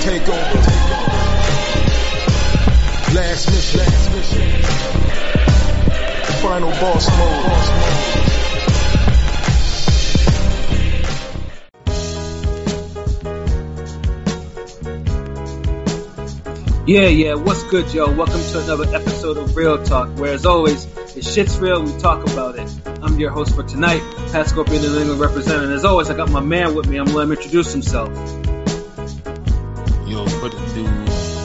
Take over. Last mission. Final boss mode. Yeah, yeah, what's good, yo? Welcome to another episode of Real Talk, where as always, shit's real, we talk about it. I'm your host for tonight, Pat Scorpion, the New England representative. As always, I got my man with me. I'm gonna let him introduce himself. Yo, what it do?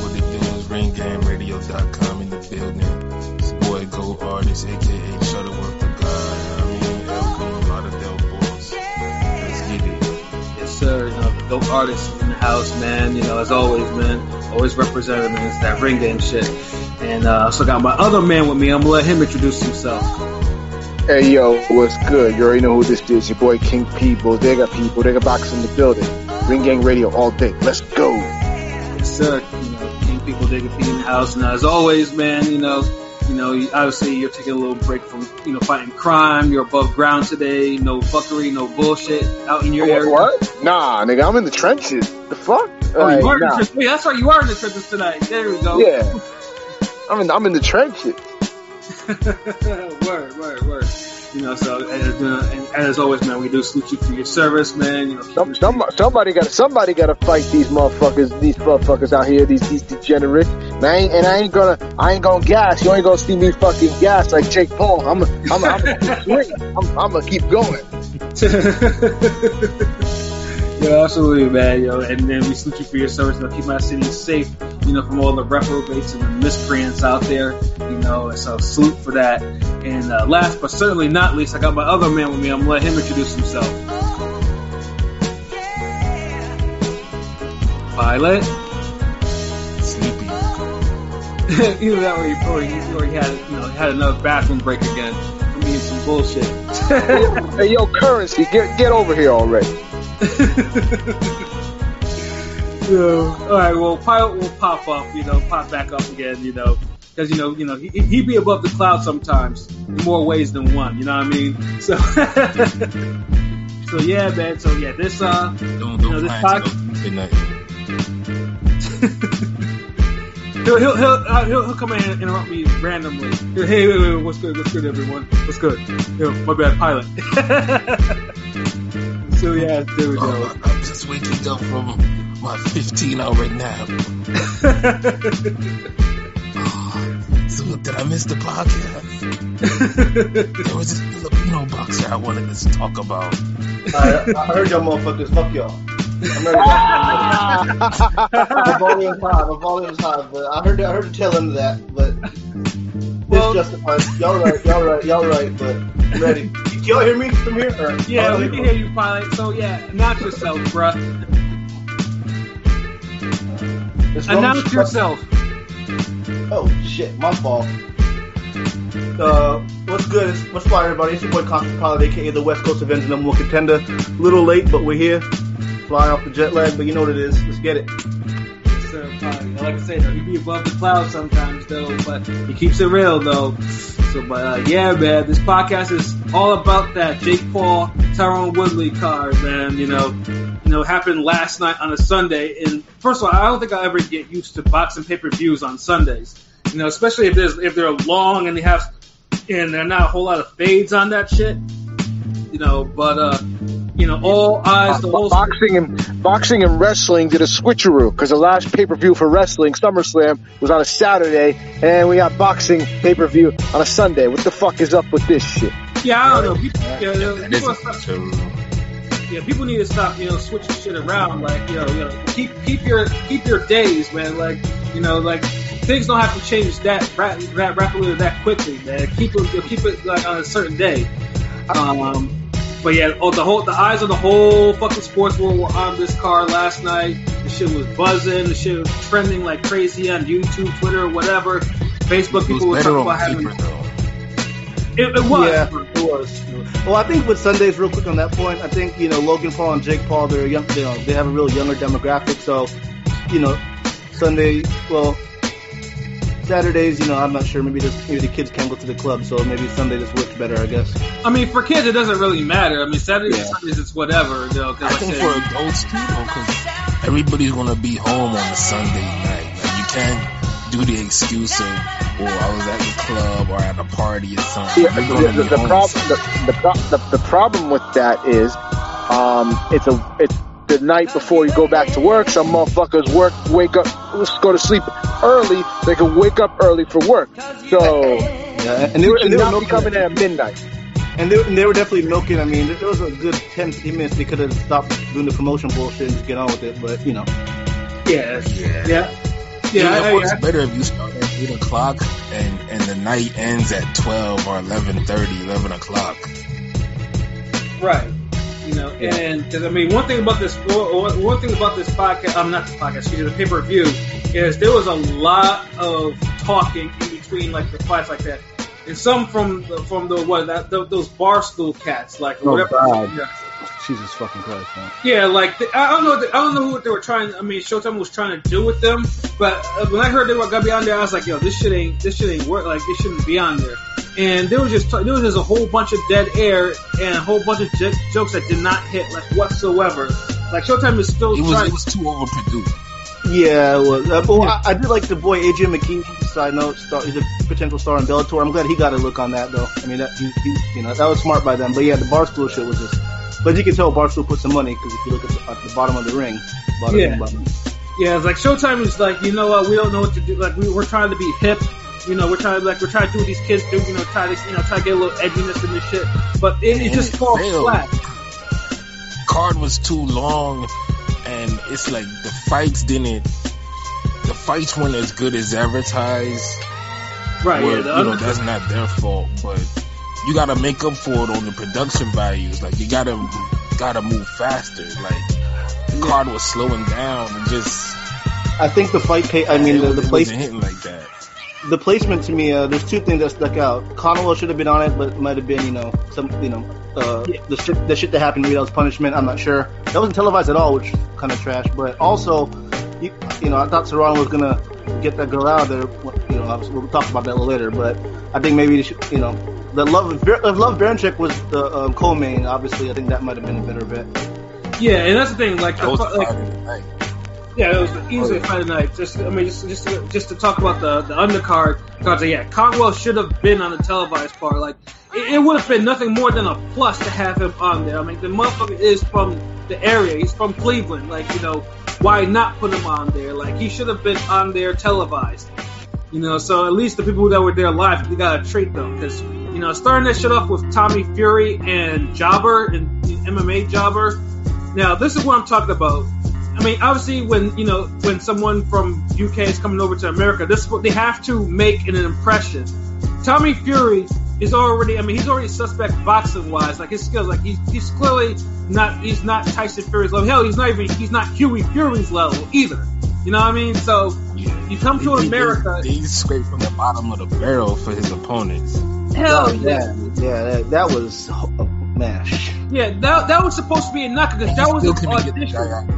What it do is ringgameradio.com in the building. It's your boy Go Artist, aka Shuttleworth the God. I mean, LB, Lauderdale Boss. Let's get it. Yes, sir. You know, the dope artist in the house, man. You know, as always, man. Always representing man. It's that ring game shit. And uh, also got my other man with me. I'm gonna let him introduce himself. Hey yo, what's good? You already know who this is. Your boy King P, Bodega P, Bodega Box in the building. Ring Gang Radio all day. Let's go. Yes, sir. You know, King People Dig a P in the house. And as always, man, you know, you know, obviously you're taking a little break from, you know, fighting crime. You're above ground today. No fuckery, no bullshit out in your area. What? Nah, nigga, I'm in the trenches. The fuck? Oh, Like, you are in the trenches. Wait, that's right. You are in the trenches tonight. There we go. Yeah. I'm in, I'm in the trenches. word, word, word. You know, so and, uh, and, and as always, man, we do salute you for your service, man. You know, Some, some, somebody got somebody got to fight these motherfuckers, these motherfuckers out here, these these degenerates. And I ain't, and I ain't gonna, I ain't gonna gas. You ain't gonna see me fucking gas like Jake Paul. I'm, I'm, I'm swinging. I'm, I'm gonna keep going. Yo, absolutely, man. Yo, and then we salute you for your service. You know, keep my city safe. You know, from all the reprobates and the miscreants out there. You know, so salute for that. And uh, last but certainly not least, I got my other man with me. I'm gonna let him introduce himself. Pilot. Sleepy. Either that or he, or he had, you know, had another bathroom break again I mean, some bullshit. Hey yo, currency, get get over here already. So, all right, well, Pilot will pop up, you know, pop back up again, you know, because you know, you know, he he be above the clouds sometimes in more ways than one. You know what I mean? So, so yeah, man. So yeah, this uh, Don't, don't this plan pod- to say nothing. he'll he'll he'll, uh, he'll, he'll come in and interrupt me randomly. Hey, wait, wait, wait, what's good? What's good, everyone? What's good? Yo, my bad, Pilot. So yeah, there we go. Oh, I'm just waking up from my 15 hour nap. Oh, so did I miss the podcast? There was this Filipino boxer I wanted to talk about. I, I heard y'all motherfuckers. Fuck y'all. I'm ready to My volume's high. My volume's high. But I heard I heard the tail end of that. But Well- it's justified. Y'all right. Y'all right. Y'all right. But I'm ready. Can y'all hear me from here? Or, Yeah, oh, we can hear you, Pilot. So yeah, announce yourself, bruh. Announce yourself. Oh shit, my fault. Uh, what's good? What's fire, everybody? It's your boy Conscious Pilot, aka the West Coast Avengers number one contender. A little late, but we're here. Fly off the jet lag, but you know what it is. Let's get it. Sir, Like I said, though, he be above the clouds sometimes, though, but he keeps it real, though. So, but uh, yeah, man, this podcast is all about that Jake Paul, Tyron Woodley card, man. You know, you know, happened last night on a Sunday. And first of all, I don't think I'll ever get used to boxing pay per views on Sundays. You know, especially if there's if they're long and they have and there are not a whole lot of fades on that shit. You know, but uh, you know, all eyes, the whole boxing and boxing and wrestling did a switcheroo because the last pay per view for wrestling, SummerSlam, was on a Saturday, and we got boxing pay per view on a Sunday. What the fuck is up with this shit? Yeah, I don't know. People, yeah, you know, That people, are stop, yeah, people need to stop, you know, switching shit around. Like, you know, you know, keep keep your keep your days, man. Like, you know, like things don't have to change that ra- that rapidly or that quickly, man. Keep it keep it like on a certain day. Um, but yeah, oh, the whole the eyes of the whole fucking sports world were on this car last night. The shit was buzzing. The shit was trending like crazy on YouTube, Twitter, whatever. Facebook people were talking about having. It, it was. Yeah, it was. Well, I think with Sundays, real quick on that point, I think you know Logan Paul and Jake Paul, they're young. They, they have a real younger demographic, so you know Sunday. Well, Saturdays, you know, I'm not sure. Maybe just maybe the kids can't go to the club, so maybe Sunday just works better, I guess. I mean, for kids, it doesn't really matter. I mean, Saturdays Yeah. Sundays, it's whatever. You know, 'cause I like think said, for adults too, though, because everybody's gonna be home on a Sunday night. Like you can't do the excuse of, "Oh, I was at the club or at a party or something." Yeah, You're the, be the, home problem the, the, the, the problem with that is um, it's a it's the night before you go back to work. Some motherfuckers work wake up let's go to sleep early. They can wake up early for work. So Yeah, and they were, you and they were not milking coming it. in at midnight. And they, and they were definitely milking. I mean, there was a good 10, 15 minutes. They could have stopped doing the promotion bullshit and just get on with it. But you know, yeah, Yeah. yeah, Yeah, yeah. it I- works I- better if you start at eight o'clock and and the night ends at twelve or 11.30, 11 o'clock. Right. You know, and because I mean, one thing about this, one one thing about this podcast, I'm not the podcast, excuse me, the pay per view, is there was a lot of talking in between like the fights like that, and some from the, from the what that the, those barstool cats, like Oh, whatever. God. Yeah. Jesus fucking Christ, man. Yeah, like the, I don't know. I don't know what they were trying. I mean, Showtime was trying to do with them, but uh, when I heard they were gonna be on there, I was like, "Yo, this shit ain't this shit ain't work. Like, this shouldn't be on there." And there was just there was just a whole bunch of dead air and a whole bunch of j- jokes that did not hit like whatsoever. Like Showtime is still It was trying. it was too overproduced. Yeah, it was. Uh, but I, I did like the boy Adrian McKee. Side note, star, he's a potential star in Bellator. I'm glad he got a look on that though. I mean, that he, he, you know, that was smart by them. But yeah, the Barstool shit was just. But you can tell Barstool put some money because if you look at the, at the bottom of the ring, bottom Yeah. bottom. Yeah, it's like Showtime is like, you know what, we don't know what to do. Like we, we're trying to be hip. You know, we're trying to like we're trying to do what these kids do. You know, try to you know try to get a little edginess in this shit. But it, it just it falls failed. flat. Card was too long, and it's like the fights didn't. The fights weren't as good as advertised. Right. Well, yeah, you know, that's not their fault, but you gotta make up for it on the production values. Like you gotta gotta move faster. Like the card was slowing down and just I think the fight. Pay, I mean, it, the, the it place, wasn't hitting like that. The placement to me. Uh, there's two things that stuck out. Conwell should have been on it, but it might have been, you know, some, you know, uh, Yeah. the shit, the shit that happened. Rita's punishment. I'm not sure. That wasn't televised at all, which is kind of trash. But also, you, you know, I thought Serrano was gonna get that girl out of there. You know, obviously we'll talk about that a little later. But I think maybe, should, you know, the love, if Love Baranchyk was the um, co-main. Obviously, I think that might have been a better bet. yeah, and that's the thing. Like, That the, was fu- like Yeah, it was easily of oh. the night. Just, I mean, just, just, to, just to talk about the the undercard. Cause yeah, Conwell should have been on the televised part. Like, it, it would have been nothing more than a plus to have him on there. I mean, the motherfucker is from the area. He's from Cleveland. Like, you know, why not put him on there? Like, he should have been on there televised. You know, so at least the people that were there live, we gotta treat them because you know, starting that shit off with Tommy Fury and Jobber and the MMA Jobber. Now, this is what I'm talking about. I mean, obviously, when you know when someone from UK is coming over to America, this is what they have to make an impression. Tommy Fury is already, I mean, he's already suspect boxing wise, like his skills, like he's he's clearly not he's not Tyson Fury's level. Hell, he's not even he's not Hughie Fury's level either. You know what I mean? So you come to They- they- America, They, scraped from the bottom of the barrel for his opponents. hell Oh, yeah. yeah, that, that was oh, man. Yeah, that that was supposed to be a knock because that was Still his couldn't get the audition.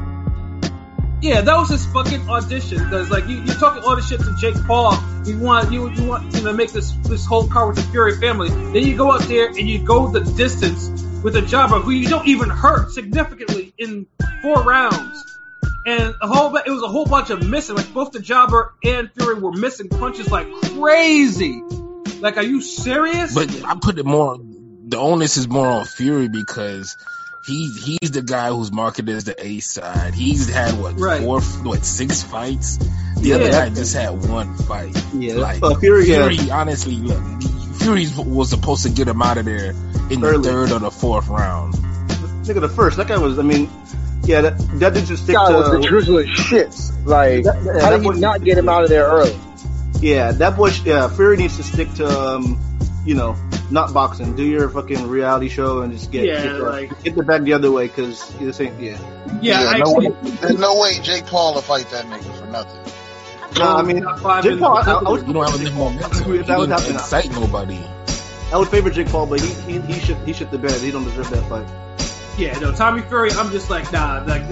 Yeah, that was his fucking audition. Because like you, you're talking all this shit to Jake Paul. You want you you want you know make this this whole car with the Fury family. Then you go out there and you go the distance with a jobber who you don't even hurt significantly in four rounds. And a whole it was a whole bunch of missing. Like both the jobber and Fury were missing punches like crazy. Like, are you serious? But I put it more. The onus is more on Fury because he he's the guy who's marketed as the A side. He's had what Right. four, what six fights. The Yeah. other guy just had one fight. Yeah, like uh, Fury, yeah. Fury. Honestly, look, Fury was supposed to get him out of there in the third or the fourth round. Look at the first. That guy was. I mean, yeah, that that did just stick Guy was the to. drizzling shits. Like, That- that- how did you was- not get him out of there early? Yeah, that boy. Yeah, Fury needs to stick to. um you know, not boxing. Do your fucking reality show and just get Yeah, get, the, like- get the bag the other way because this ain't. Yeah. yeah, I no way, there's no way Jake Paul will fight that nigga for nothing. No, I mean, Jake Paul. I, I would, You don't have enough momentum. He That would didn't happen. excite nobody. I would favor Jake Paul, but he he, he should he should the bed. He don't deserve that fight. Yeah, no, Tommy Fury. I'm just like, nah. Like, I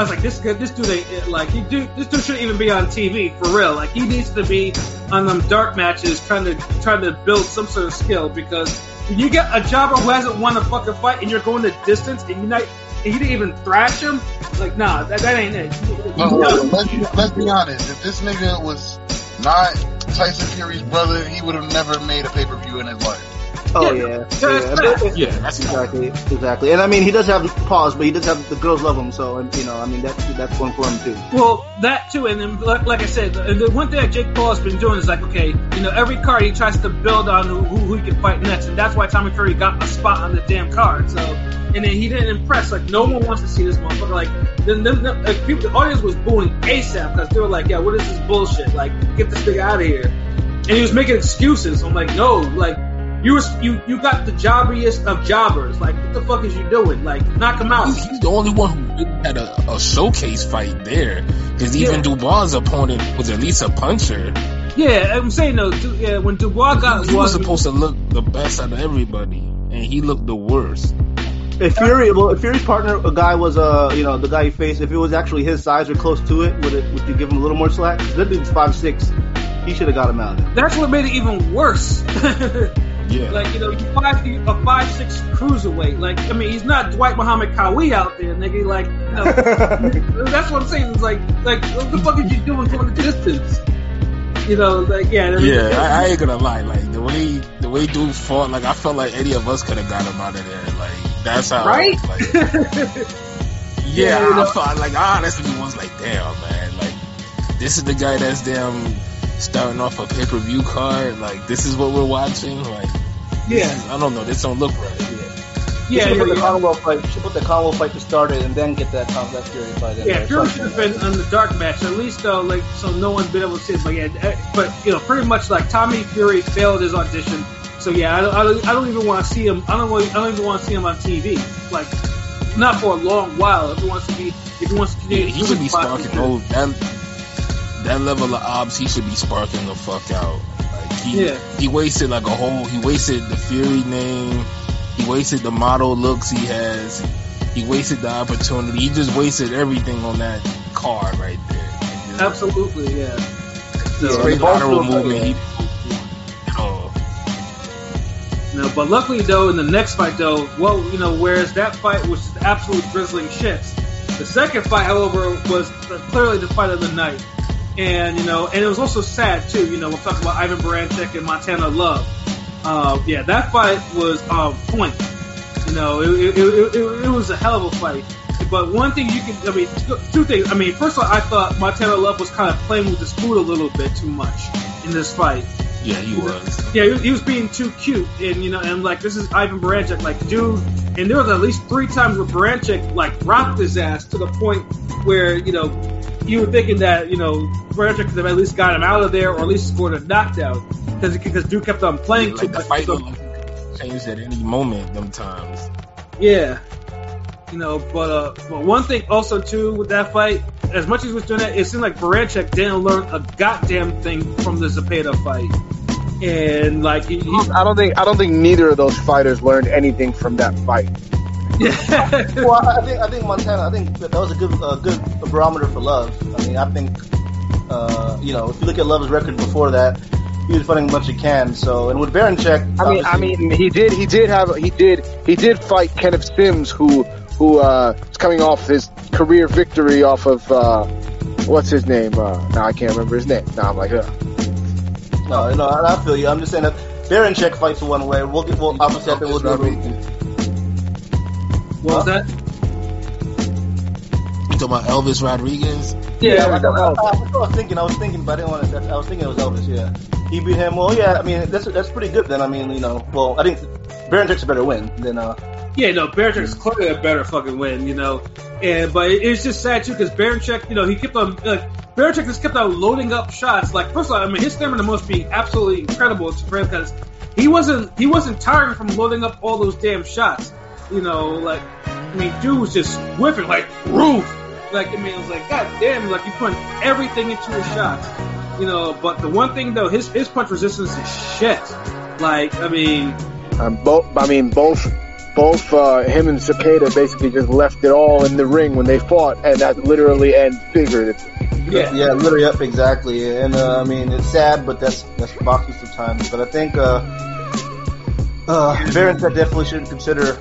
was like, this this dude, like, he do this dude shouldn't even be on TV for real. Like, he needs to be on them dark matches, trying to trying to build some sort of skill. Because when you get a jobber who hasn't won a fucking fight, and you're going the distance, and you not, and you didn't even thrash him, like, nah, that, that ain't it. Look, let's, let's be honest. If this nigga was not Tyson Fury's brother, he would have never made a pay per view in his life. Oh Yeah. yeah, Yeah, that's Exactly, exactly. And I mean, he does have pause, but he does have the girls love him. So and, you know, I mean, that's that's one for him too. Well, that too, and then like, like I said, the, the one thing that Jake Paul has been doing is like, okay, you know, every card he tries to build on who, who, he can fight next, and that's why Tommy Fury got a spot on the damn card. So, and then he didn't impress. Like, no one wants to see this motherfucker. Like, then, then then, like, people, the audience was booing ASAP because they were like, yeah, what is this bullshit? Like, get this nigga out of here. And he was making excuses. I'm like, no, like. You was you you got the jobbiest of jobbers. Like what the fuck is you doing? Like knock him out. He's, he's the only one who really had a, a showcase fight there. Because even Yeah. Dubois' opponent was at least a puncher. Yeah, I'm saying though. Du- yeah, when Dubois got He was supposed to look the best out of everybody, and he looked the worst. If Fury, well, if Fury's partner, a guy was, uh, you know, the guy he faced, if it was actually his size or close to it, would it, would you give him a little more slack? that dude's five six. He should have got him out. That's what made it even worse. Yeah. like you know, you five a five six cruiserweight. Like I mean, he's not Dwight Muhammad Qawi out there, nigga. Like that's what I'm saying. It's like like what the fuck are you doing going the distance? You know, like yeah, Yeah, I, I ain't gonna lie. Like the way the way dude fought, like I felt like any of us could have got him out of there. Like that's how. right. Like, yeah, yeah, you know. I felt like I honestly was like, damn, man. Like this is the guy that's damn starting off a pay per view card. Like this is what we're watching. Like yeah, I don't know. This don't look right. yeah, should yeah. put the yeah. Commonwealth fight. Should put the Commonwealth fight to start it, and then get that Com- that Fury fight. in Yeah, there. Fury should have been on the dark match at least, though. Like, so no one's been able to see it. But yeah, eh, but you know, pretty much like Tommy Fury failed his audition. So yeah, I don't, I don't, I don't even want to see him. I don't, want, I don't even want to see him on TV. Like, not for a long while. If he wants to be, if he wants to Yeah, he should be sparking he those that that level of obs. He should be sparking the fuck out. He Yeah. he wasted like a whole. He wasted the Fury name. He wasted the model looks he has. He wasted the opportunity. He just wasted everything on that card right there. Like, you know, Absolutely, yeah. So, straight lateral movement. He yeah. didn't do at all. Oh. No, but luckily though, in the next fight though, well, you know, whereas that fight was just absolute drizzling shits. The second fight, however, was clearly the fight of the night, and you know, and it was also sad too. You know, we're talking about Ivan Baranchyk and Montana Love. Uh, yeah, that fight was on point. You know, it, it, it, it, was a hell of a fight. But one thing you can, I mean, two things. I mean, first of all, I thought Montana Love was kind of playing with his food a little bit too much in this fight. Yeah, he was. Yeah, he was, he was being too cute, and you know, and like this is Ivan Baranchyk, like dude, and there was at least three times where Baranchyk like rocked his ass to the point where you know you were thinking that you know Baranchyk could have at least got him out of there or at least scored a knockdown because because dude kept on playing too Like the much. fight So- looked like it could change at any moment. Them times. yeah, you know, but uh, but one thing also too with that fight, as much as he was doing that, it seemed like Baranchyk didn't learn a goddamn thing from the Zepeda fight, and like he, he I don't think I don't think neither of those fighters learned anything from that fight. Well, I think I think Montana. I think that, that was a good uh, good barometer for Love. I mean, I think uh, you know if you look at Love's record before that, he was fighting a bunch of cans. So and with Baranchyk, I mean, I mean, he did, he did have, he did, he did fight Kenneth Sims, who, who uh, is coming off his career victory off of, uh, what's his name? Uh, no, I can't remember his name. Now I'm like, uh, no, no, I I feel you. I'm just saying that Baranchyk fights one way. We'll get well, obviously I think we'll do. What was that? You talking about Elvis Rodriguez? Yeah, I, Yeah, I, I, I was thinking. I was thinking, but I didn't want to. I was thinking it was Elvis. Yeah, he beat him. Well, yeah. I mean, that's that's pretty good. Then I mean, you know, well, I think Baranchyk's a better win than uh. Yeah, no, Baranchyk's clearly a better fucking win, you know. And but it, it's just sad too because Baranchyk, you know, he kept on like Baranchyk just kept on loading up shots. Like first of all, I mean, his stamina must be absolutely incredible for him because he wasn't he wasn't tired from loading up all those damn shots. You know, like I mean, dude was just whipping like roof. Like I mean, it was like God damn, like you putting everything into his shots. You know, but the one thing though, his his punch resistance is shit. Like I mean, um, both, I mean, both, both uh, him and Zepeda basically just left it all in the ring when they fought, and that's literally and figuratively. Yeah. Yeah, literally, yep, exactly. And uh, I mean, it's sad, but that's that's boxing sometimes. But I think uh, uh, Barrett definitely should consider,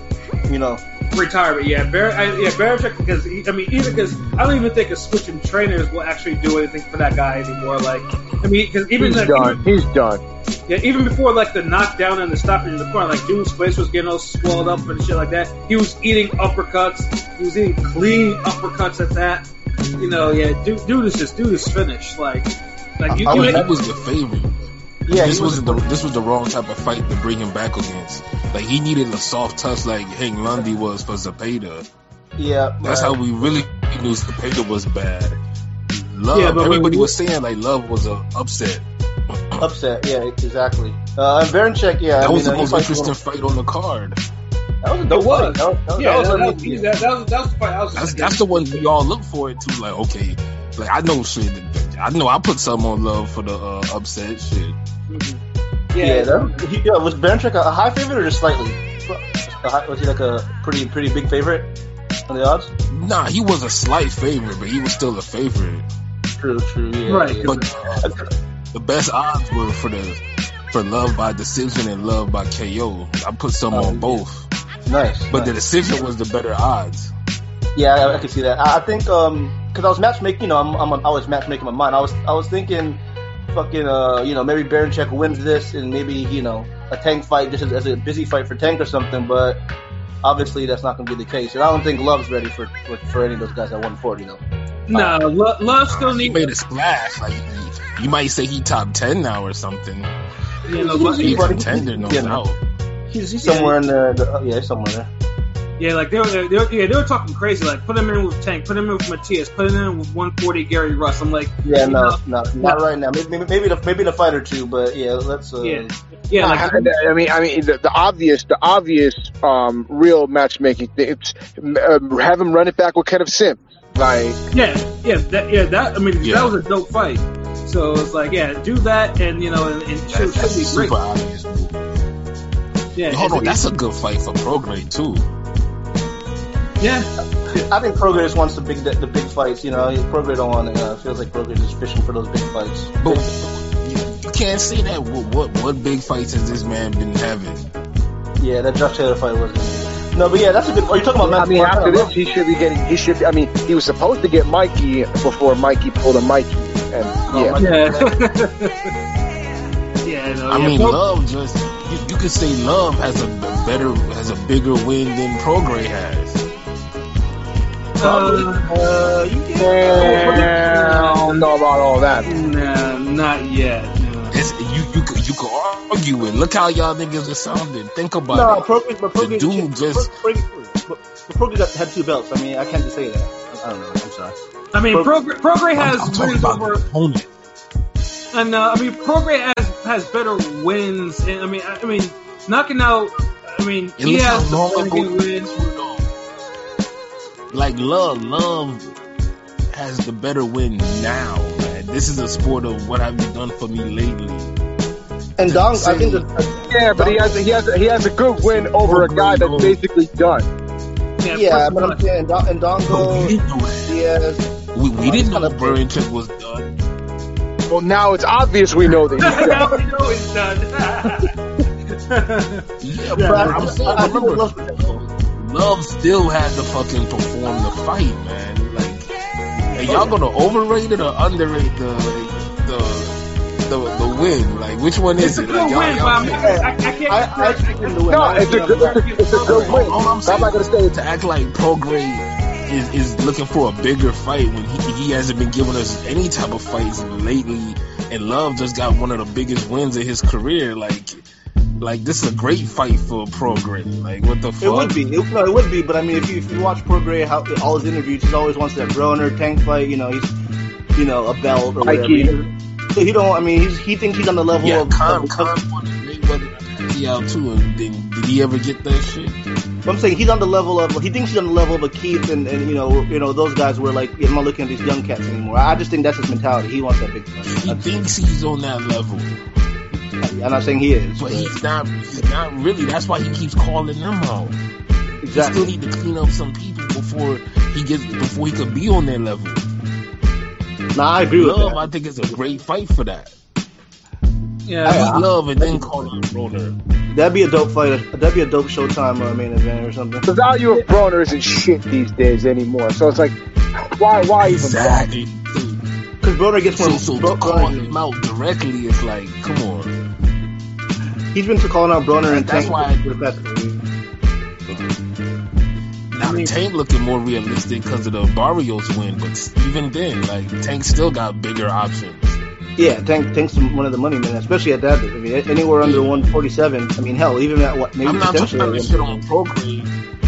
you know, retirement. Yeah, Bar- I, yeah, Belichick because he, I mean, even because I don't even think a switching trainers will actually do anything for that guy anymore. Like, I mean, because even He's like, done. He's done. yeah, even before like the knockdown and the stoppage in the corner, like dude's face was getting all swelled up and shit like that. He was eating uppercuts. He was eating clean uppercuts at that. You know, yeah, dude, dude is just dude is finished. Like, like you, I you mean, ain't- he was the favorite. Yeah, this was, was the this was the wrong type of fight to bring him back against. Like he needed a soft touch like Hank Lundy was for Zepeda. yeah. That's right. how we really knew Zepeda was bad. Love. Yeah, but Everybody when- was saying like Love was a upset. upset. Yeah, exactly. Uh, and Baranchyk, yeah, That I was mean, the uh, most interesting fight- fight on the card. That was a dope It was. That was, that was, yeah, that was, that, I that, mean, was, that, that was that was the fight. I was That's that's the one we all look forward to. Like okay, like I know shit. I know I put some on Love for the uh, upset shit. Yeah, yeah, that, he, yeah, was Baranchyk a, a high favorite or just slightly? High, was he like a pretty pretty big favorite on the odds? Nah, he was a slight favorite, but he was still a favorite. True, true. Yeah, Right. yeah. But the best odds were for the for Love by decision and Love by KO. I put some Oh, on both, nice. but nice. the decision was the better odds. Yeah, I, I can see that. I, I think um, cause I was matchmaking. You know, I'm, I'm always matchmaking my mind. I was I was thinking, fucking, uh, you know, maybe Baranchyk wins this, and maybe you know a Tank fight just as, as a busy fight for Tank or something. But obviously, that's not going to be the case. And I don't think Love's ready for for, for any of those guys at 140. though. no, Lo- Love still He needs. made a splash. Like you- you might say he top ten now or something. You know, He's- but- He's a contender, no doubt. He's, he's somewhere in there. The, uh, yeah, somewhere there. Yeah, like they were, they were, yeah, they were talking crazy. Like, put him in with Tank, put him in with Matias, put him in with 140 Gary Russ. I'm like, Yeah, you no, know, no, not right now. Maybe, maybe, maybe the maybe the fight or two, but yeah, let's. Uh, yeah, yeah, like, I, I mean, I mean, the, the obvious, the obvious, um, real matchmaking. thing, It's uh, have him run it back with Kenneth Sims. Like, yeah, yeah, that, yeah, that. I mean, Yeah. that was a dope fight. So it's like, yeah, do that, and you know, and, and That, should, that's should be great. super obvious move. Yeah, Hold on, that's a good fight for Prograis too. Yeah, I think Prograis just wants the big the big fights. You know, Prograis don't want. Uh, feels like Prograis is fishing for those big fights. But you, you can't say that. What, what what big fights has this man been having? Yeah, that Josh Taylor fight was. No, but yeah, that's a good. Are you talking about? I Matt mean, Montana? after this, he should be getting. He should. Be, I mean, he was supposed to get Mikey before Mikey pulled a Mikey, and Oh, yeah. Yeah, yeah. No, I yeah, mean, Pro- Love just you, you could say Love has a better has a bigger win than Prograis has. Uh, Uh, you can. I don't know about all that. nah, not yet. No. You you could you could argue it. Look how y'all niggas are sounding. Think about No, it. Prograis, but Prograis, The dude just- Prograis, but Prograis had two belts. I mean, I can't just say that. I don't know. I'm sorry. I mean, Pro- Prograis Prograis I'm, has I'm wins about over. opponent. And uh, I mean, Prograis has has better wins, and I mean, I, I mean, knocking out. I mean, And he has how long ago wins. Was, though. Like love, love has the better win now, man. This is a sport of what have you done for me lately. And Dong, I think that. Yeah, but he has a, he has a, he has a good win over a guy that's basically done. Yeah, Yeah, but I'm saying, Don- and But we Dongo, didn't know that. Diaz. We, we didn't know Kinda- Burrington was done. Well, now it's obvious we know that he's done. now we know it's done. Yeah, Yeah, but I- I'm saying, I- I think remember, Love still had to fucking perform the fight, man. Like, and y'all gonna overrate it or underrate the the the, the win? Like, which one it's is a it? good Like, y'all, win, I'm y'all, not, I, I can't. I, I expect him to. No, I it's a good, it's a, it's a good win. All I'm saying I'm not gonna say it's to act like Prograis is, is looking for a bigger fight when he, he hasn't been giving us any type of fights lately, and Love just got one of the biggest wins of his career. Like, like this is a great fight for Prograis. Like, what the fuck? It would be. It, no, it would be. But I mean, if you if you watch Prograis, how all his interviews, he always wants that Broner tank fight. You know, he's you know a belt or whatever. Mikey. So he don't. I mean, he's, he thinks he's on the level Yeah, of. Con, of, Con wanted Mayweather to Pacquiao too, and then did he ever get that shit? I'm saying he's on the level of. He thinks he's on the level of a Keith and, and you know you know those guys were like I'm not looking at these young cats anymore. I just think that's his mentality. He wants that big fight. He That's- thinks he's on that level. I'm not saying he is. But he's not. He's not really. That's why he keeps calling them out. He still need to clean up some people before he gets before he could be on their level. Nah, I agree with Love, that. I think it's a great fight for that. Yeah, I- Beat Love and then call him Broner. That'd be a dope fight. That'd be a dope Showtime uh, main event or something. The value of Broner isn't shit these days anymore. So it's like, why, why even? Exactly. Because Broner gets more. So, so to Bro- call him out directly is like, come on. He's been to calling out Broner and That's Tank why- for the past couple years. Now Tank looking more realistic because of the Barrios win, but even then, like Tank still got bigger options. Yeah, Tank Tank's one of the money men, especially at that. I mean, anywhere under 147. I mean, hell, even at what maybe I'm not to shit on Prograis.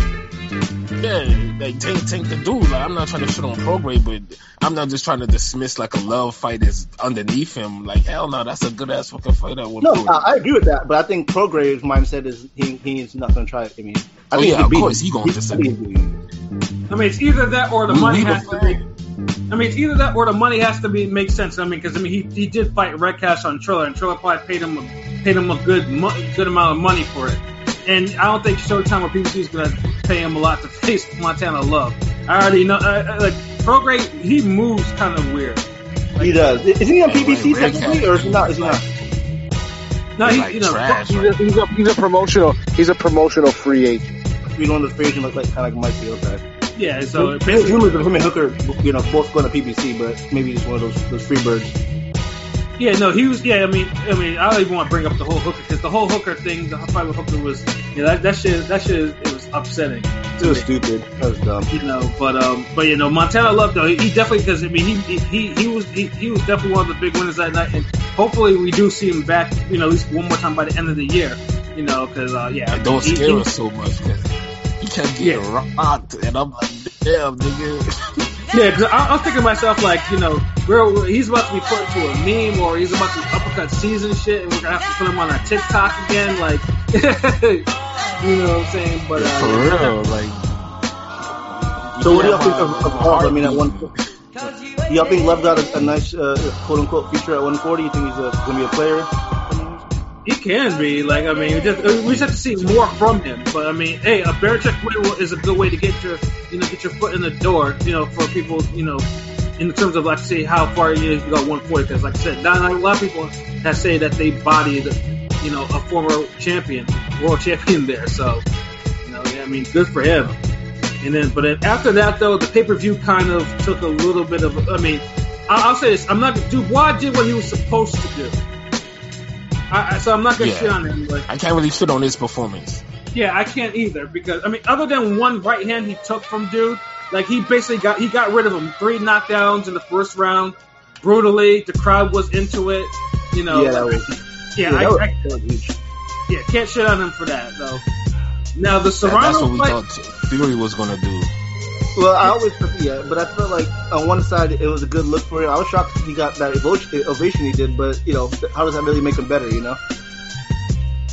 Yeah, like Tank Tank the dude. Like I'm not trying to shit on Prograis, but I'm not just trying to dismiss like a love fight is underneath him. Like hell no, that's a good ass fucking fight. I would No, I, I agree with that, but I think Prograis's mindset is he he's not going to try it. I mean, I Oh, think yeah, he of beat course him. he gonna disagree. beat him. I mean, it's either that or the We- money we has to be. I mean, it's either that or the money has to be make sense. I mean, because I mean, he, he did fight Redkach on Triller, and Triller probably paid him a, paid him a good mo- good amount of money for it. And I don't think Showtime or PBC is going to pay him a lot to face Montana Love. I already know. I, I, like Prograis, he moves kind of weird. He does. Is he on Yeah, PBC like, Red technically, or is he not? Is he not? No, He's like you know, trash. He's a, he's a he's a promotional he's a promotional free agent. He's one of those free agents like, like kind of like Mike Field type. yeah. So There's basically, rumors of him and Hooker, you know, both going to PBC, but maybe he's one of those those free birds. Yeah, no, he was. Yeah, I mean, I mean, I don't even want to bring up the whole hooker because the whole hooker thing, the fight with hooker was, yeah, that, that shit, that shit, it was upsetting. It was stupid. That was dumb. You know, but um, but you know, Montana Love though, he, he definitely because I mean, he he he was he, he was definitely one of the big winners that night, and hopefully we do see him back, you know, at least one more time by the end of the year. You know, because uh, yeah, And don't he- scare he- us so much because he kept getting rocked, and I'm like, damn, nigga. Yeah, because I, I was thinking to myself, like, you know, we're, he's about to be put into a meme or he's about to uppercut season shit, and we're gonna have to put him on our TikTok again, like, you know what I'm saying? But uh, For real, like. So what do y'all think of, of my I mean, at one, heartbeat. y'all think Love got a, a nice uh, quote unquote future at 140? You think he's uh, going to be a player? He can be, like, I mean, we just, we just have to see more from him. But I mean, hey, a Belichick win is a good way to get your, you know, get your foot in the door, you know, for people, you know, in terms of like say how far you you got 140. Because like I said, not, a lot of people that say that they bodied, you know, a former champion, world champion there. So, you know, yeah, I mean, good for him. And then, but then after that though, the pay per view kind of took a little bit of. I mean, I- I'll say this: I'm not. Dubois did what he was supposed to do. I, I, so I'm not gonna Yeah. shit on him. Like, I can't really shit on his performance. yeah, I can't either because I mean, other than one right hand he took from dude, like he basically got he got rid of him. Three knockdowns in the first round, brutally. The crowd was into it. You know, Yeah, that was, yeah, yeah, I, that was, I, that was huge. yeah, can't shit on him for that though. Now the That- Serrano that's what we fight, thought Fury was gonna do. Well, I always yeah, but I felt like on one side it was a good look for him. I was shocked he got that ovation ovation he did, but you know, how does that really make him better? You know?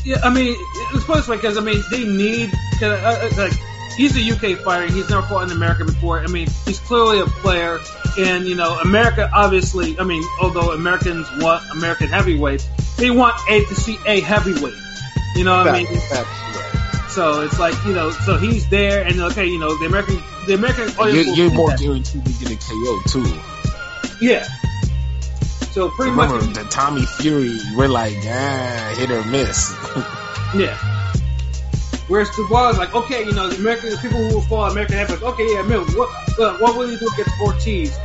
Yeah, I mean, it's funny because I mean they need uh, uh, like he's a UK fighter. He's never fought in America before. I mean, he's clearly a player, and you know, America obviously. I mean, although Americans want American heavyweights, they want a to see a heavyweight. You know what I mean? Facts, facts, right. So it's like you know, so he's there, and okay, you know, the American, the American You're, audience will you're see more that. guaranteed to get a KO too. yeah. So pretty Remember much, the Tommy Fury? We're like, ah, hit or miss. Yeah. Whereas Dubois is like, okay, you know, the American the people who will fall American heavyweights, okay, yeah, man, what what will you do against Ortiz?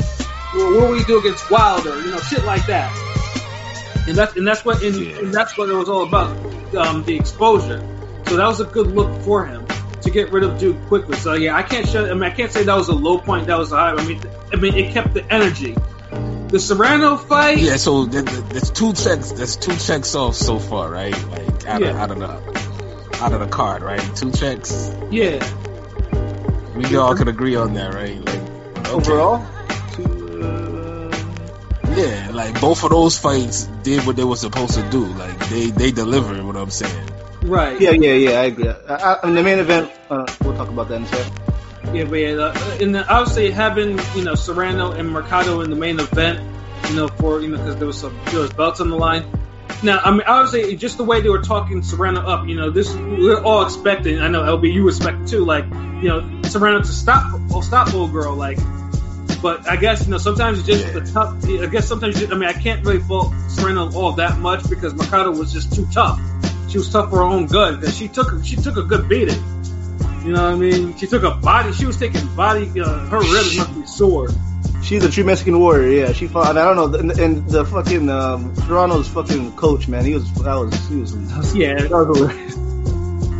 Well, what will you do against Wilder? You know, shit like that. And that's and that's what and, Yeah. and that's what it was all about, um, the exposure. So that was a good look for him to get rid of Duke quickly. So yeah, I can't shut. I mean, I can't say that was a low point. That was a high. I mean, I mean, it kept the energy. The Serrano fight, yeah, so th- th- there's two checks. There's two checks off so far, right? Like out, of, Yeah. out of the out of the card, right? Two checks. yeah, We all could agree on that, right? Like okay. Overall, yeah, like both of those fights did what they were supposed to do. Like they they delivered. What I'm saying. Right. yeah, yeah, yeah, I agree. I, I, in the main event, uh, we'll talk about that in a second. Yeah, but yeah, uh, and then obviously having you know Serrano and Mercado in the main event, you know for you know because there was some there was belts on the line. Now, I mean, obviously, just the way they were talking Serrano up, you know, this we're all expecting. I know LB, you expect too, like, you know, Serrano to stop, or stop old girl, like. But I guess you know sometimes it's just Yeah. the tough. I guess sometimes you, I mean I can't really fault Serrano all that much because Mercado was just too tough. She was tough for her own good because she took she took a good beating. You know what I mean? She took a body. She was taking body. Uh, her ribs must be sore. She's a true Mexican warrior. Yeah, she fought. And I don't know. And, and the fucking um, Toronto's fucking coach, man. He was. That was. He was. Yeah, was hilarious.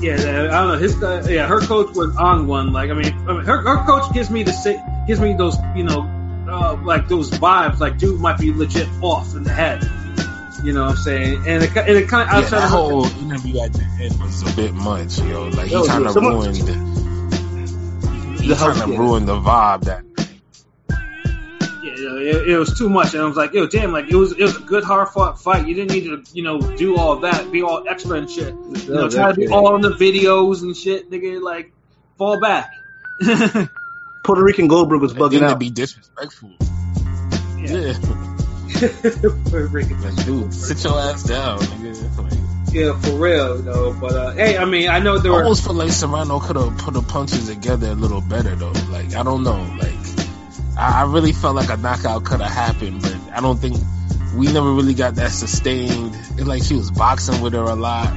Yeah, I don't know. His uh, yeah, her coach was on one. Like I mean, I mean her, her coach gives me the sa- gives me those you know uh, like those vibes. Like dude might be legit off in the head. You know what I'm saying? And it, ki- and it kind of Yeah, outside that of whole interview at the end was a bit much, yo. Like he kind of ruined. He The kind of ruined the vibe that. yeah, it, it was too much. And I was like, yo, damn, like it was it was a good hard fought fight. You didn't need to you know do all that, be all extra and shit. You know, try to be all in the videos and shit, nigga. Like fall back. Puerto Rican Goldberg was Bugging bugging to be disrespectful. Yeah. Like, dude, sit your ass down, yeah, for real, though. But uh, hey, I mean, I know there I were. almost feel like Serrano could have put the punches together a little better though. Like I don't know. Like I, I really felt like a knockout could have happened, but I don't think we never really got that sustained. It like he was boxing with her a lot.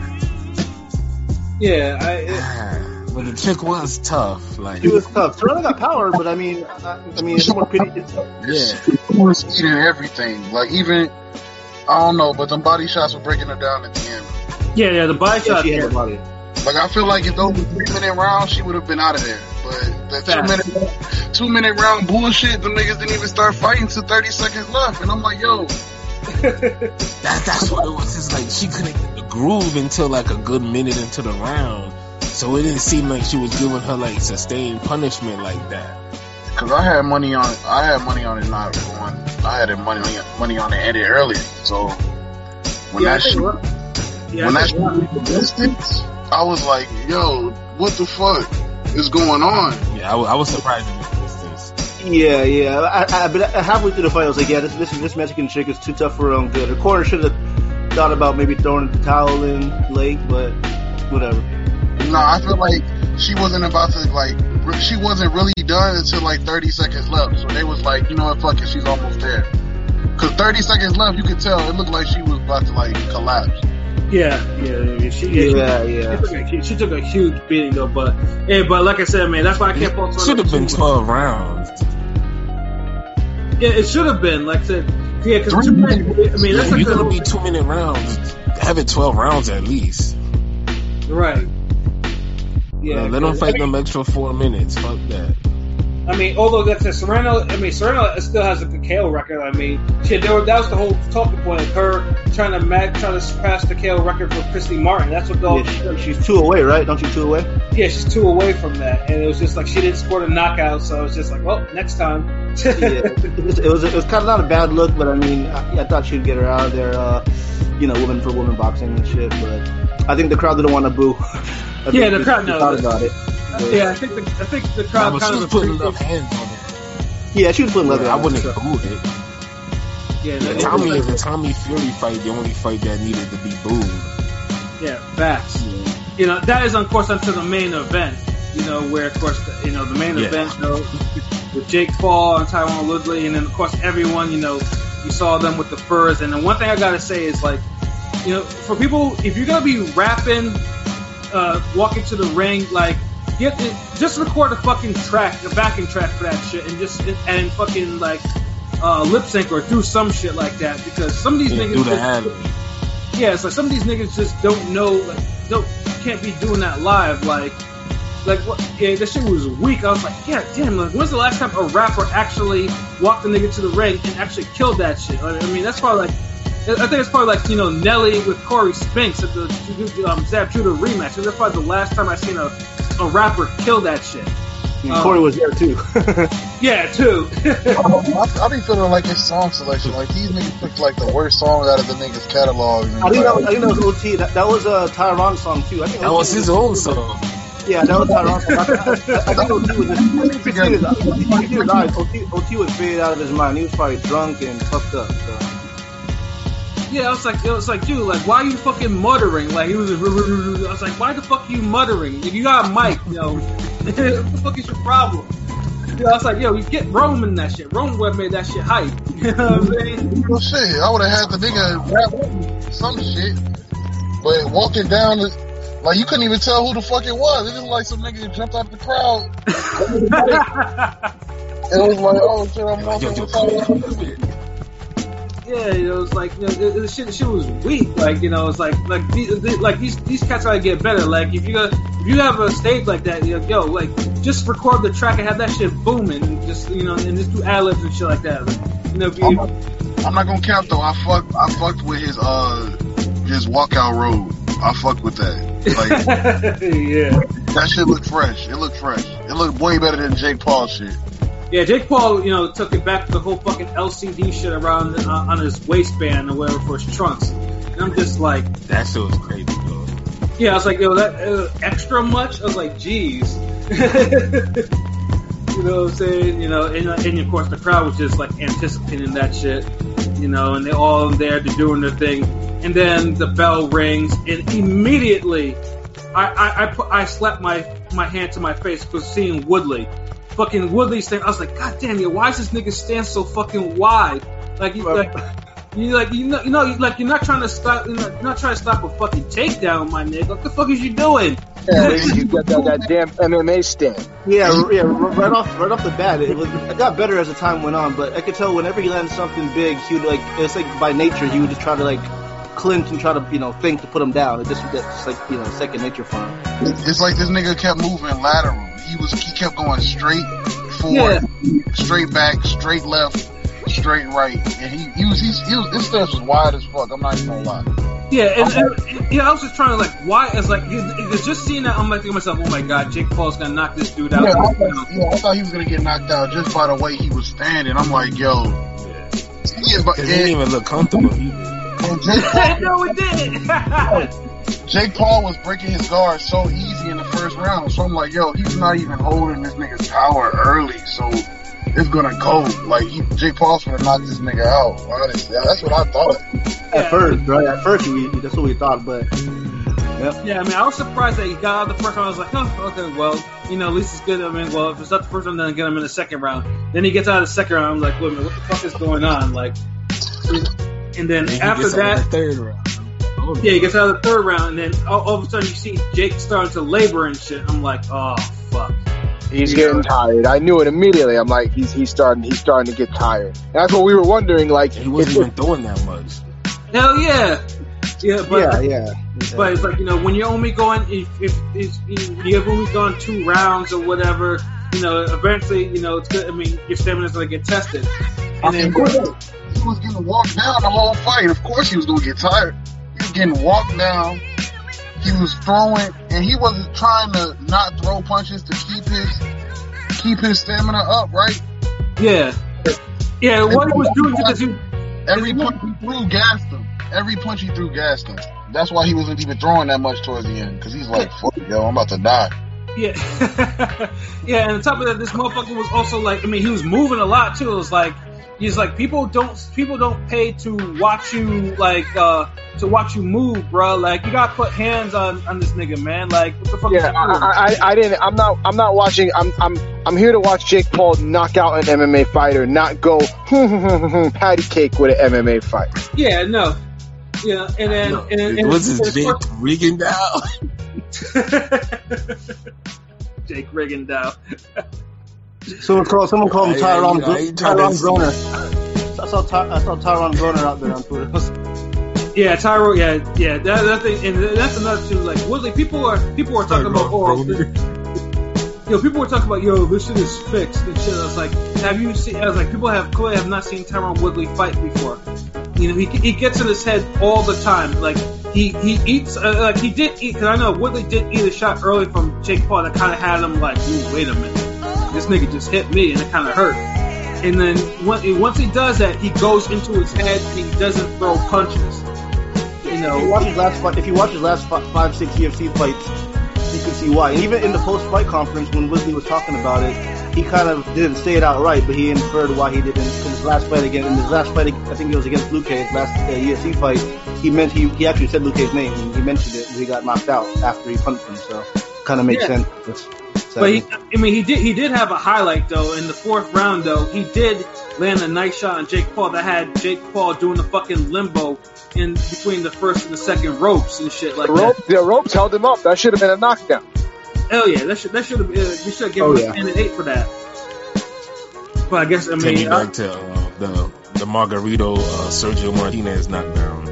Yeah, I, it, but the chick was tough. Like He was tough. Toronto got power, but I mean, I, I mean, it's more pity. It's, yeah, He was eating everything. Like even I don't know, but them body shots were breaking her down at the end. yeah, yeah. The body yeah, shot. she had the body. Like I feel like if those were three minute rounds, she would have been out of there. But the two Facts. minute two minute round bullshit, the niggas didn't even start fighting till thirty seconds left, and I'm like, yo, that that's what it was. It's like she couldn't get the groove until like a good minute into the round. So it didn't seem like she was giving her like sustained punishment like that. Cause I had money on, I had money on it not going. I had money money on it ended earlier. So when yeah, that think shit, yeah, when I that think we're- shit the distance, I was like, yo, what the fuck is going on? Yeah, I, I was surprised in the distance. Yeah, yeah. I, I, but halfway through the fight, I was like, yeah, this this this Mexican chick is too tough for her own good. Her corner should have thought about maybe throwing the towel in late, but whatever. No, I feel like she wasn't about to like. re- She wasn't really done until like 30 seconds left. So they was like, you know what, fuck it, she's almost there. Cause 30 seconds left, you could tell it looked like she was about to like collapse. Yeah, yeah, yeah. She, yeah, Yeah, she, yeah. She, took a, she took a huge beating though, but yeah, but like I said, man, that's why I can't fault. It should have been twelve rounds. Yeah, it should have been. Like I said, yeah, because Three minutes. I mean, that's If like you're gonna be two minute rounds. Have it twelve rounds at least. right. Yeah, Yeah, let them fight them extra four minutes. Fuck that. I mean, although that's a Serrano, I mean, Serrano still has a KO record. I mean, shit, there were, that was the whole talking point of her trying to match, trying to surpass the KO record for Christy Martin. That's what all. Yeah, she, she's two away, right? Don't you two away? Yeah, she's two away from that, and it was just like she didn't score the knockout, so it was just like, well, next time. yeah, it was, it was it was kind of not a bad look, but I mean, I, I thought she'd get her out of there, uh, you know, woman for woman boxing and shit. But I think the crowd didn't want to boo. I Yeah, the crowd they knows thought about it. yeah, I think the I think the crowd but kind of putting enough hands on it. Yeah, she was putting leather. I wouldn't it, have booed it. Yeah, The Tommy is the Tommy Fury fight, the only fight that needed to be booed. Yeah, facts. You know, that is of course onto the main event. You know, where of course the, you know the main Yeah. event you know, with Jake Paul and Tyron Woodley, and then of course everyone. You know, you saw them with the furs. And then one thing I gotta say is like, you know, for people, if you're gonna be rapping, uh, walking to the ring, like. Get just record a fucking track, a backing track for that shit, and just and fucking like uh, lip sync or do some shit like that because some of these Yeah, niggas do the just- yeah, it's like some of these niggas just don't know, like, don't can't be doing that live. Like, like what? Yeah, this shit was weak. I was like, yeah, damn. Like, when's the last time a rapper actually walked the nigga to the ring and actually killed that shit? I I mean, that's probably like, I think it's probably like you know Nelly with Corey Spinks at the um, Zab Judah rematch. That's probably the last time I seen a a rapper kill that shit. And Um, Corey was there too. Yeah, too. I, I be feeling like his song selection, like these niggas picked like the worst song out of the nigga's catalog. I think that was, like, I think that was OT. That, that was a Tyron song too. I think That OT was his own song. Yeah, that was Tyron song. I, I, I think OT was just. You could see his, you his eyes. OT, OT was faded out of his mind. He was probably drunk and fucked up. So. Yeah, I was like, it was like, dude, like, why are you fucking muttering? Like, he was, I was like, why the fuck are you muttering? If you got a mic, you know, what the fuck is your problem? Yeah, I was like, yo, you get Rome in that shit. Rome would have made that shit hype. You know what I'm saying? Well, shit, I would have had the nigga rap some shit, but walking down, the, like you couldn't even tell who the fuck it was. It was like some nigga jumped out the crowd. and it was like, oh shit, I'm Yo, yo, walking. come here, come here. Yeah, you know, it's like you know, the, the shit, the shit was weak. Like you know, it's like like these, these- like these these cats gotta get better. Like if you got if you have a stage like that, you know, yo, like just record the track and have that shit booming, and just you know, and just do ad libs and shit like that. Like, you know, if I'm not, I'm not gonna count though. I fucked, I fucked with his uh his walkout road. I fucked with that. Like yeah, that shit looked fresh. It looked fresh. It looked way better than Jake Paul shit. yeah. Jake Paul, you know, took it back to the whole fucking LCD shit around uh, on his waistband or whatever for his trunks. And I'm just like, That shit was crazy, bro. Yeah, I was like, yo, that uh, extra much. I was like, geez. you know what I'm saying? You know, and, uh, and of course the crowd was just like anticipating that shit. You know, and they're all there, they're doing their thing, and then the bell rings, and immediately, I I I, put, I slapped my my hand to my face because seeing Woodley, fucking Woodley stand. I was like, God damn you, why is this nigga stand so fucking wide? Like, you, like you like you know you know like you're not trying to stop you're not, you're not trying to stop a fucking takedown, my nigga. What the fuck is you doing? Yeah, you got that, that damn MMA stand. Yeah, yeah. Right off, right off the bat, it was. It got better as the time went on, but I could tell whenever he landed something big, he would like. It's like by nature, he would just try to like clinch and try to you know think to put him down. It just that's like you know second nature for him. It's like this nigga kept moving lateral. He was he kept going straight forward, straight back, straight left, straight right, and he he was he's, he was his steps was wide as fuck. I'm not even gonna lie. Yeah, and, and yeah, I was just trying to like why as like it- it's just seeing that I'm like thinking to myself, oh my god, Jake Paul's gonna knock this dude out. Yeah, I thought, yeah, I thought he was gonna get knocked out just by the way he was standing. I'm like, yo, yeah, but he didn't even look comfortable either. And Jake, Paul, no, it didn't. Jake Paul was breaking his guard so easy in the first round. So I'm like, yo, he's not even holding this nigga's power early, so it's gonna go. Like he, Jake Paul's gonna knock this nigga out. Honestly, that's what I thought. At first, right? At first, we, that's what we thought, but yeah, I mean, I was surprised that he got out of the first round. I was like, oh, okay, well, you know, at least it's good. I mean, well, if it's not the first round, then I get him in the second round. Then he gets out of the second round. I'm like, wait a minute, what the fuck is going on? Like, and then And after gets out of that, the third round. Oh, yeah, he gets out of the third round, and then all, all of a sudden you see Jake starting to labor and shit. I'm like, oh fuck. He's Yeah. getting tired. I knew it immediately. I'm like, he's he's starting he's starting to get tired. And that's what we were wondering. Like, He wasn't if- even throwing that much. Hell yeah, yeah, but yeah, yeah. But it's like you know when you're only going if if, if you've only gone two rounds or whatever, you know eventually you know it's good. I mean your stamina's gonna get tested. And then Of course, he was getting walked down the whole fight. Of course, he was gonna get tired. He was getting walked down. He was throwing, and he wasn't trying to not throw punches to keep his keep his stamina up. Right? yeah, yeah. What he was doing because he Every punch he threw gassed him. Every punch he threw gassed him. That's why he wasn't even throwing that much towards the end because he's like, "Fuck, yo, I'm about to die." yeah yeah. And on top of that, this motherfucker was also like I mean he was moving a lot too. It was like he's like people don't people don't pay to watch you like uh to watch you move, bro. Like you gotta put hands on on this nigga, man. Like what the fuck? yeah, is he doing? I, I I didn't. I'm not I'm not watching. I'm I'm I'm here to watch Jake Paul knock out an MMA fighter, not go patty cake with an MMA fight. Yeah, no. Yeah, and then No, and, and, it was his and- Jake Rigondeaux. Jake Rigondeaux. Someone called someone called him I- Tyrone I- I ain't trying to Groner. I saw Ty, I saw Tyrone Groner out there on Twitter. Yeah, Tyro. Yeah, yeah. That, that thing, and that's another too. Like Woodley, people are people are talking about oh, you know, people were talking about yo, this shit is fixed and shit. I was like, have you seen? I was like, people have clearly have not seen Tyron Woodley fight before. You know, he he gets in his head all the time. Like he he eats uh, like he did eat. Cause I know Woodley did eat a shot early from Jake Paul that kind of had him like, ooh, wait a minute, this nigga just hit me and it kind of hurt. And then when, once he does that, he goes into his head and he doesn't throw punches. You know, If you watch his last fight, if you watch his last five, six UFC fights, you can see why. And even in the post-fight conference when Woodley was talking about it, he kind of didn't say it outright, but he inferred why he didn't. In his last fight again, in his last fight, I think it was against Luque his last uh, UFC fight. He meant he he actually said Luque's name. and He mentioned it. when He got knocked out after he punched him, so kind of makes Yeah. sense. But he, I mean, he did he did have a highlight though in the fourth round though. He did land a nice shot on Jake Paul that had Jake Paul doing the fucking limbo in between the first and the second ropes and shit like The, that. the ropes held him up. That should have been a knockdown. Hell yeah, that should that should have uh, we should have given Oh, him yeah. a standing eight for that. But I guess I Take me mean, I, back to uh, the the Margarito uh, Sergio Martinez knockdown.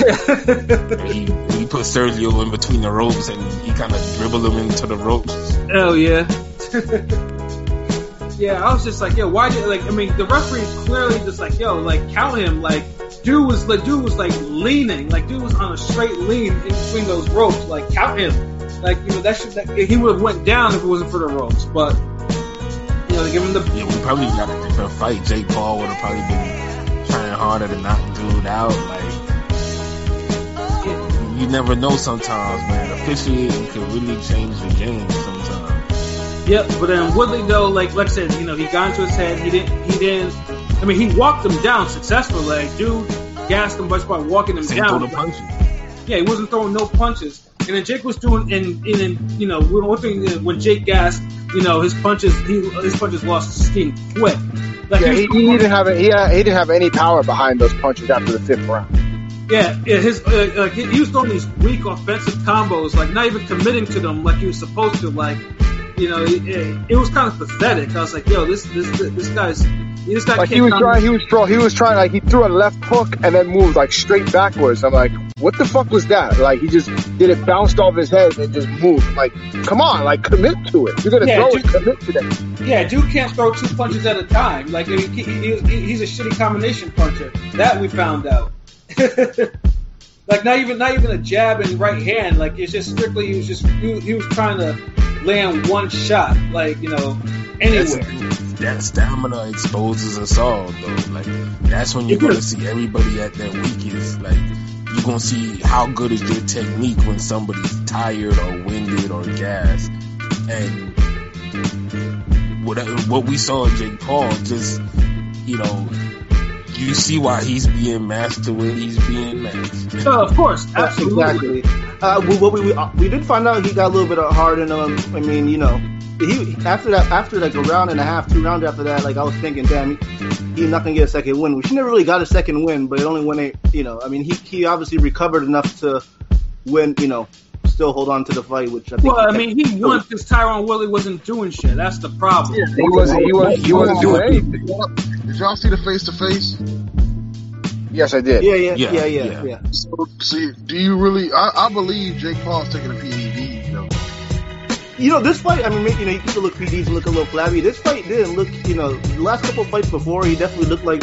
he he put Sergio in between the ropes and he kind of dribbled him into the ropes. hell yeah. yeah, I was just like, yo, why did like I mean the referee is clearly just like, yo, like count him, like dude was like dude was like leaning, like dude was on a straight lean in between those ropes, like count him. Like, you know, that should that, he would have went down if it wasn't for the ropes, but you know, they give him the Yeah, we probably got a different fight. Jake Paul would have probably been trying harder to knock dude out. Like you never know sometimes, man. Officiating can really change the game sometimes. Yep, but then Woodley though, like like I said, you know, he got into his head. He didn't. He didn't. I mean, he walked him down successfully. Like, dude, gassed him just by walking him Same down. the punches. Yeah, he wasn't throwing no punches. And then Jake was doing, and and, and you know, one thing uh, when Jake gassed, you know, his punches, he his punches lost steam quick. Like, Yeah, he he, he didn't have he, had, he didn't have any power behind those punches after the fifth round. Yeah, yeah, his uh, like he he was throwing these weak offensive combos, like not even committing to them like he was supposed to. Like, you know, it, it, it was kind of pathetic. I was like, yo, this this this guy's this guy Like he was trying, he was throw, he was trying like he threw a left hook and then moved like straight backwards. I'm like, what the fuck was that? Like he just did it, bounced off his head and just moved. I'm like, come on, like commit to it. You're gonna Yeah, throw dude. it, commit to that. Yeah, dude can't throw two punches at a time. Like I mean, he, he, he- he's a shitty combination puncher. That we found out. like not even not even a jab and right hand. Like it's just strictly he was just he, he was trying to land one shot. Like you know That's, anywhere. that stamina exposes us all, though. Like that's when you're It gonna is. see everybody at their weakest. Like you're gonna see how good is your technique when somebody's tired or winded or gassed. And what what we saw in Jake Paul, just you know, you see why he's being matched to when he's being matched. Oh, of course, absolutely. Exactly. Uh, we, what we, we, uh, we did find out he got a little bit hard in him. I mean, you know, he after that after like a round and a half, two rounds after that, like I was thinking, damn, he, he's not gonna get a second win. Which he never really got a second win, but it only went eight. You know, I mean, he he obviously recovered enough to win. You know, still hold on to the fight, which I think. Well, I mean, he won because Tyron Willie wasn't doing shit. That's the problem. He wasn't, he was, he wasn't doing anything. Did y'all see the face to face? Yes, I did. Yeah, yeah, Yeah, yeah, yeah, yeah. yeah. So, see, do you really? I, I believe Jake Paul's taking a PED. You know, You know, this fight, I mean, you know, you can look PDs and look a little flabby. This fight didn't look, you know, the last couple of fights before, he definitely looked like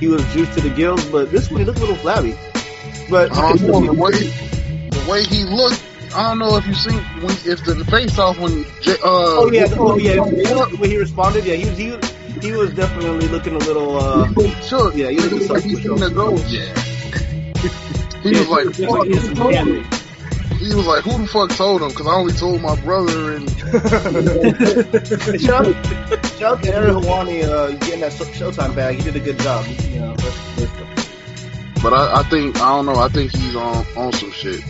he was juiced to the gills, but this one, he looked a little flabby. But, um, I the way the way he looked. I don't know if you seen when if the face off when J, uh oh yeah, oh yeah, the way he responded, yeah, he was, he he was definitely looking a little, uh, Sure, Yeah, yeah, you he look looked like he like seen the ghost. Yeah. He was like, Just like he was like, who the fuck told him? Because I only told my brother and shout, out, shout out to Ariel Helwani, uh, getting that Showtime bag. He did a good job, you know. That's, that's, But I, I think I don't know. I think he's on on some shit.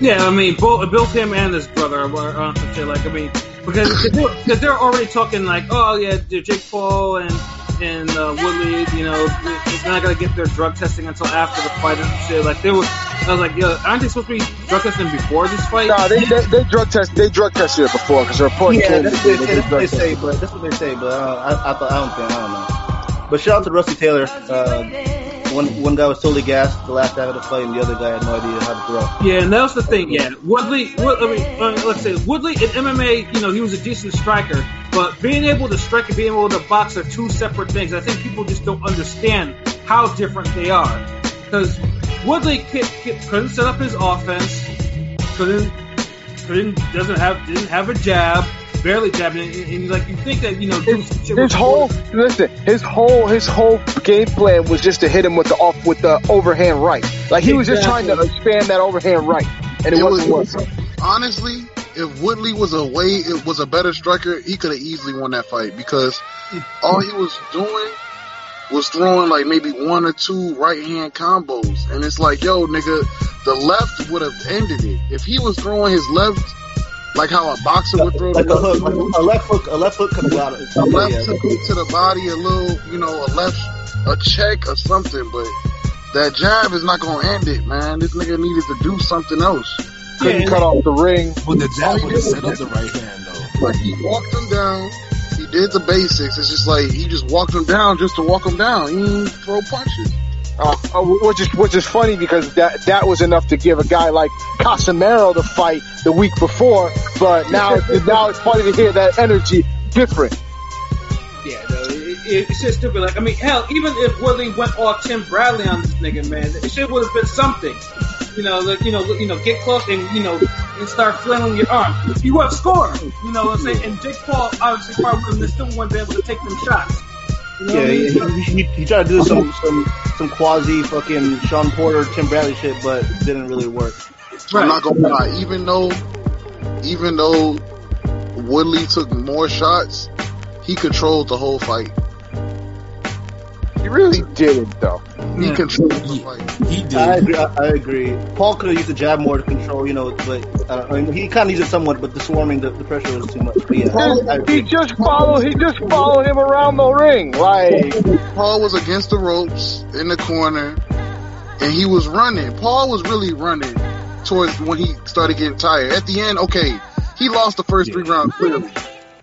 Yeah, I mean, both both him and his brother were on some shit. Like, I mean, because because they're, because they're already talking like, oh yeah, Jake Paul and and uh, Woodley, you know, they're not gonna get their drug testing until after the fight and shit. Like, they were, I was like, yo, aren't they supposed to be drug testing before this fight? No, they, they, they drug test they drug tested it before because the report yeah, came. that's that what they, they that's what they drug tested say, but that's what they say. But uh, I, I thought I don't think I don't know. But shout out to Rusty Taylor. Uh, one one guy was totally gassed the last half of the fight, and the other guy had no idea how to throw. Yeah, and that was the thing. Yeah, Woodley. Wood, I mean, uh, let's say Woodley in MMA. You know, he was a decent striker, but being able to strike and being able to box are two separate things. I think people just don't understand how different they are. Because Woodley ki- couldn't set up his offense, couldn't couldn't doesn't have didn't have a jab, barely jabbing, and, and, and like you think that you know do some shit with His whole listen, his whole his whole game plan was just to hit him with the off with the overhand right. Like he was just trying to expand that overhand right, and it, It wasn't was working. honestly, if Woodley was a way, it was a better striker, he could have easily won that fight because all he was doing was throwing like maybe one or two right hand combos, and it's like, yo, nigga, the left would have ended it if he was throwing his left. Like how a boxer would throw Like the a hook, like a left hook, a left hook could have got it. a left Yeah. hook to the body, a little, you know, a left, a check or something, but that jab is not gonna end it, man. This nigga needed to do something else. Couldn't Yeah, cut off the ring. But the jab would have set up the right hand though. Like he walked him down, he did the basics. It's just like he just walked him down just to walk him down. He didn't throw punches. Uh, uh, which is which is funny because that that was enough to give a guy like Casimero the fight the week before, but now now it's funny to hear that energy different. Yeah, no, it, it, it's just stupid. Like, I mean, hell, even if Woodley went all Tim Bradley on this nigga, man, it should would have been something. You know, like, you know, you know, get close and you know, and start flailing your arm. You would have scored. You know what I'm saying? And Jake Paul obviously probably would have still wouldn't be able to take them shots. You know Yeah, I mean? he, he, he tried to do some some some quasi fucking Shawn Porter, Tim Bradley shit, but it didn't really work. I'm not gonna lie. Even though, even though Woodley took more shots, he controlled the whole fight. He really didn't though. He controlled the fight. He did. I agree. I, I agree. Paul could have used the jab more to control, you know, but uh, I mean, he kind of used it somewhat, but the swarming, the, the pressure was too much. But yeah, I He just followed. He just followed him around the ring. Like Paul was against the ropes in the corner, and he was running. Paul was really running towards when he started getting tired. At the end, okay, he lost the first three rounds clearly.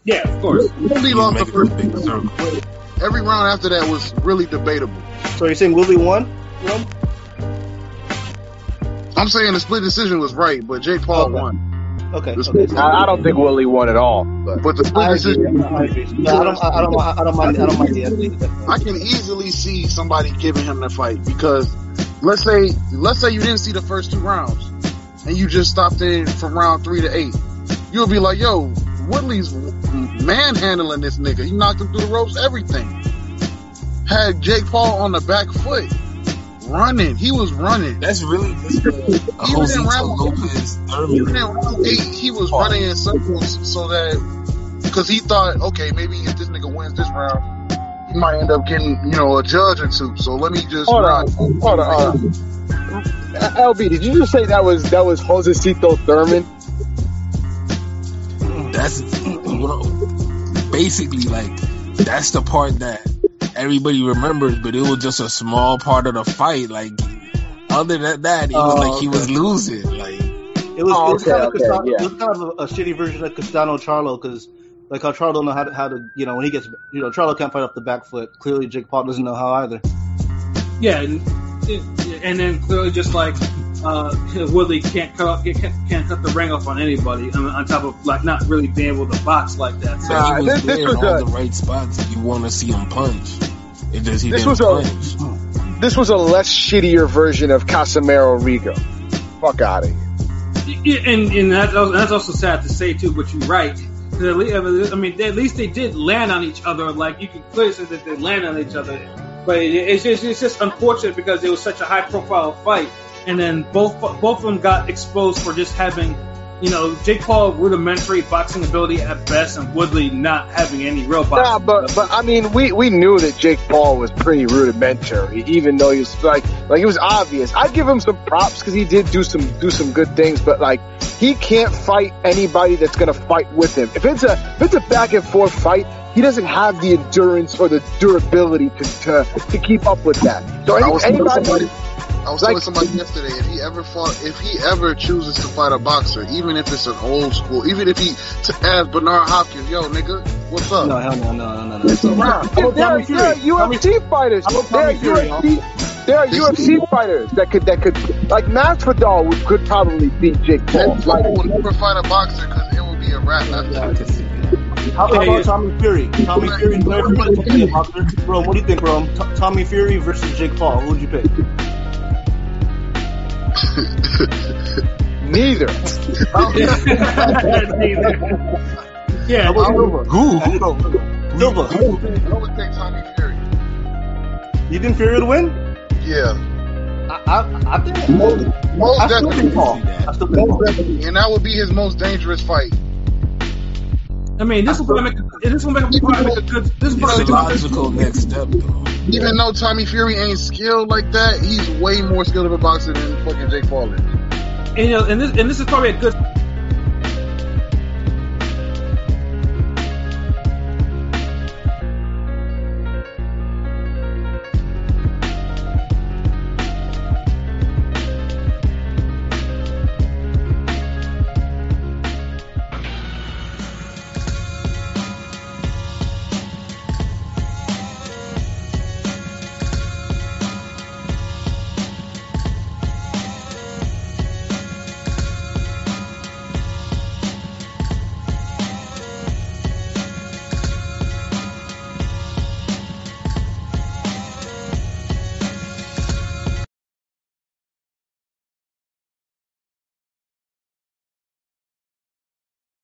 Yeah, of course. Woodley He lost the first three rounds. Every round after that was really debatable. So you're saying Willie won? Rome? I'm saying the split decision was right, but Jake Paul Okay. won. Okay. Okay. I, I don't think Willie won at all. But But the split I agree. decision, I agree. Yeah, I don't. I don't. I don't mind. I don't mind the athlete. I can easily see somebody giving him the fight because let's say let's say you didn't see the first two rounds and you just stopped in from round three to eight. You'll be like, yo, Woodley's manhandling this nigga. He knocked him through the ropes, everything. Had Jake Paul on the back foot, running. He was running. That's really just a, a Even in round- Lopez Even in round eight, he was running in circles so that because he thought, okay, maybe if this nigga wins this round, he might end up getting, you know, a judge or two. So let me just hold run. on, hold on, hold on. LB, did you just say that was that was Josesito Thurman? That's you know, basically like that's the part that everybody remembers, but it was just a small part of the fight. Like other than that, it was Oh, like he was losing. Like It was, Oh, it was okay, kind of okay, Castano, yeah. it was kind of a, a shitty version of Castano Charlo because like how Charlo don't know how to, how to you know when he gets you know Charlo can't fight off the back foot. Clearly Jake Paul doesn't know how either. Yeah, and, and then clearly just like uh, Woodley can't cut off, can't, can't cut the ring off on anybody. I mean, on top of like not really being able to box like that. So Nah, he this- was this there was in all a- the right spots. You want to see him punch. It just he This didn't was a- punch. This was a less shittier version of Casimero Rigo. Fuck out of here. Yeah, and and that's also, that's also sad to say too. But you're right. 'Cause at least, I mean, at least they did land on each other. Like you can clearly say that they landed on each other. But it's just it's just unfortunate because it was such a high profile fight, and then both both of them got exposed for just having, you know, Jake Paul rudimentary boxing ability at best, and Woodley not having any real boxing. Nah, but but I mean, we we knew that Jake Paul was pretty rudimentary, even though he was like like it was obvious. I give him some props because he did do some do some good things, but like he can't fight anybody that's gonna fight with him. If it's a if it's a back and forth fight, he doesn't have the endurance or the durability to to, to keep up with that. So I any, was telling anybody. somebody, I was Like- telling somebody yesterday if he ever fought, if he ever chooses to fight a boxer, even if it's an old school, even if he to ask Bernard Hopkins, yo nigga, what's up? No, hell no, no, no, no, no. It's around. How about There, Tommy there are UFC fighters. How about There are UFC. There are UFC fighters that could that could like Masvidal would, could probably beat Jake Paul. That Like, fool will never fight a boxer because it would be a wrap after that. How, how about Tommy Fury? Tommy Fury, everybody can be a boxer. Rome, what do you think, Rome? T- Tommy Fury versus Jake Paul. Who would you pick? neither. yeah, How about Silva? Who? Who don't? Silva. I would take Tommy Fury. You think Fury would win? Yeah. I, I, I think Most, most I still definitely. think Paul. I still think Most Paul. definitely. And that would be his most dangerous fight. I mean, this will probably make a, this will make a, probably make a good. This will probably a logical next step, though. Even though Tommy Fury ain't skilled like that, he's way more skilled of a boxer than fucking Jake Paul is. and, you know, and this and this is probably a good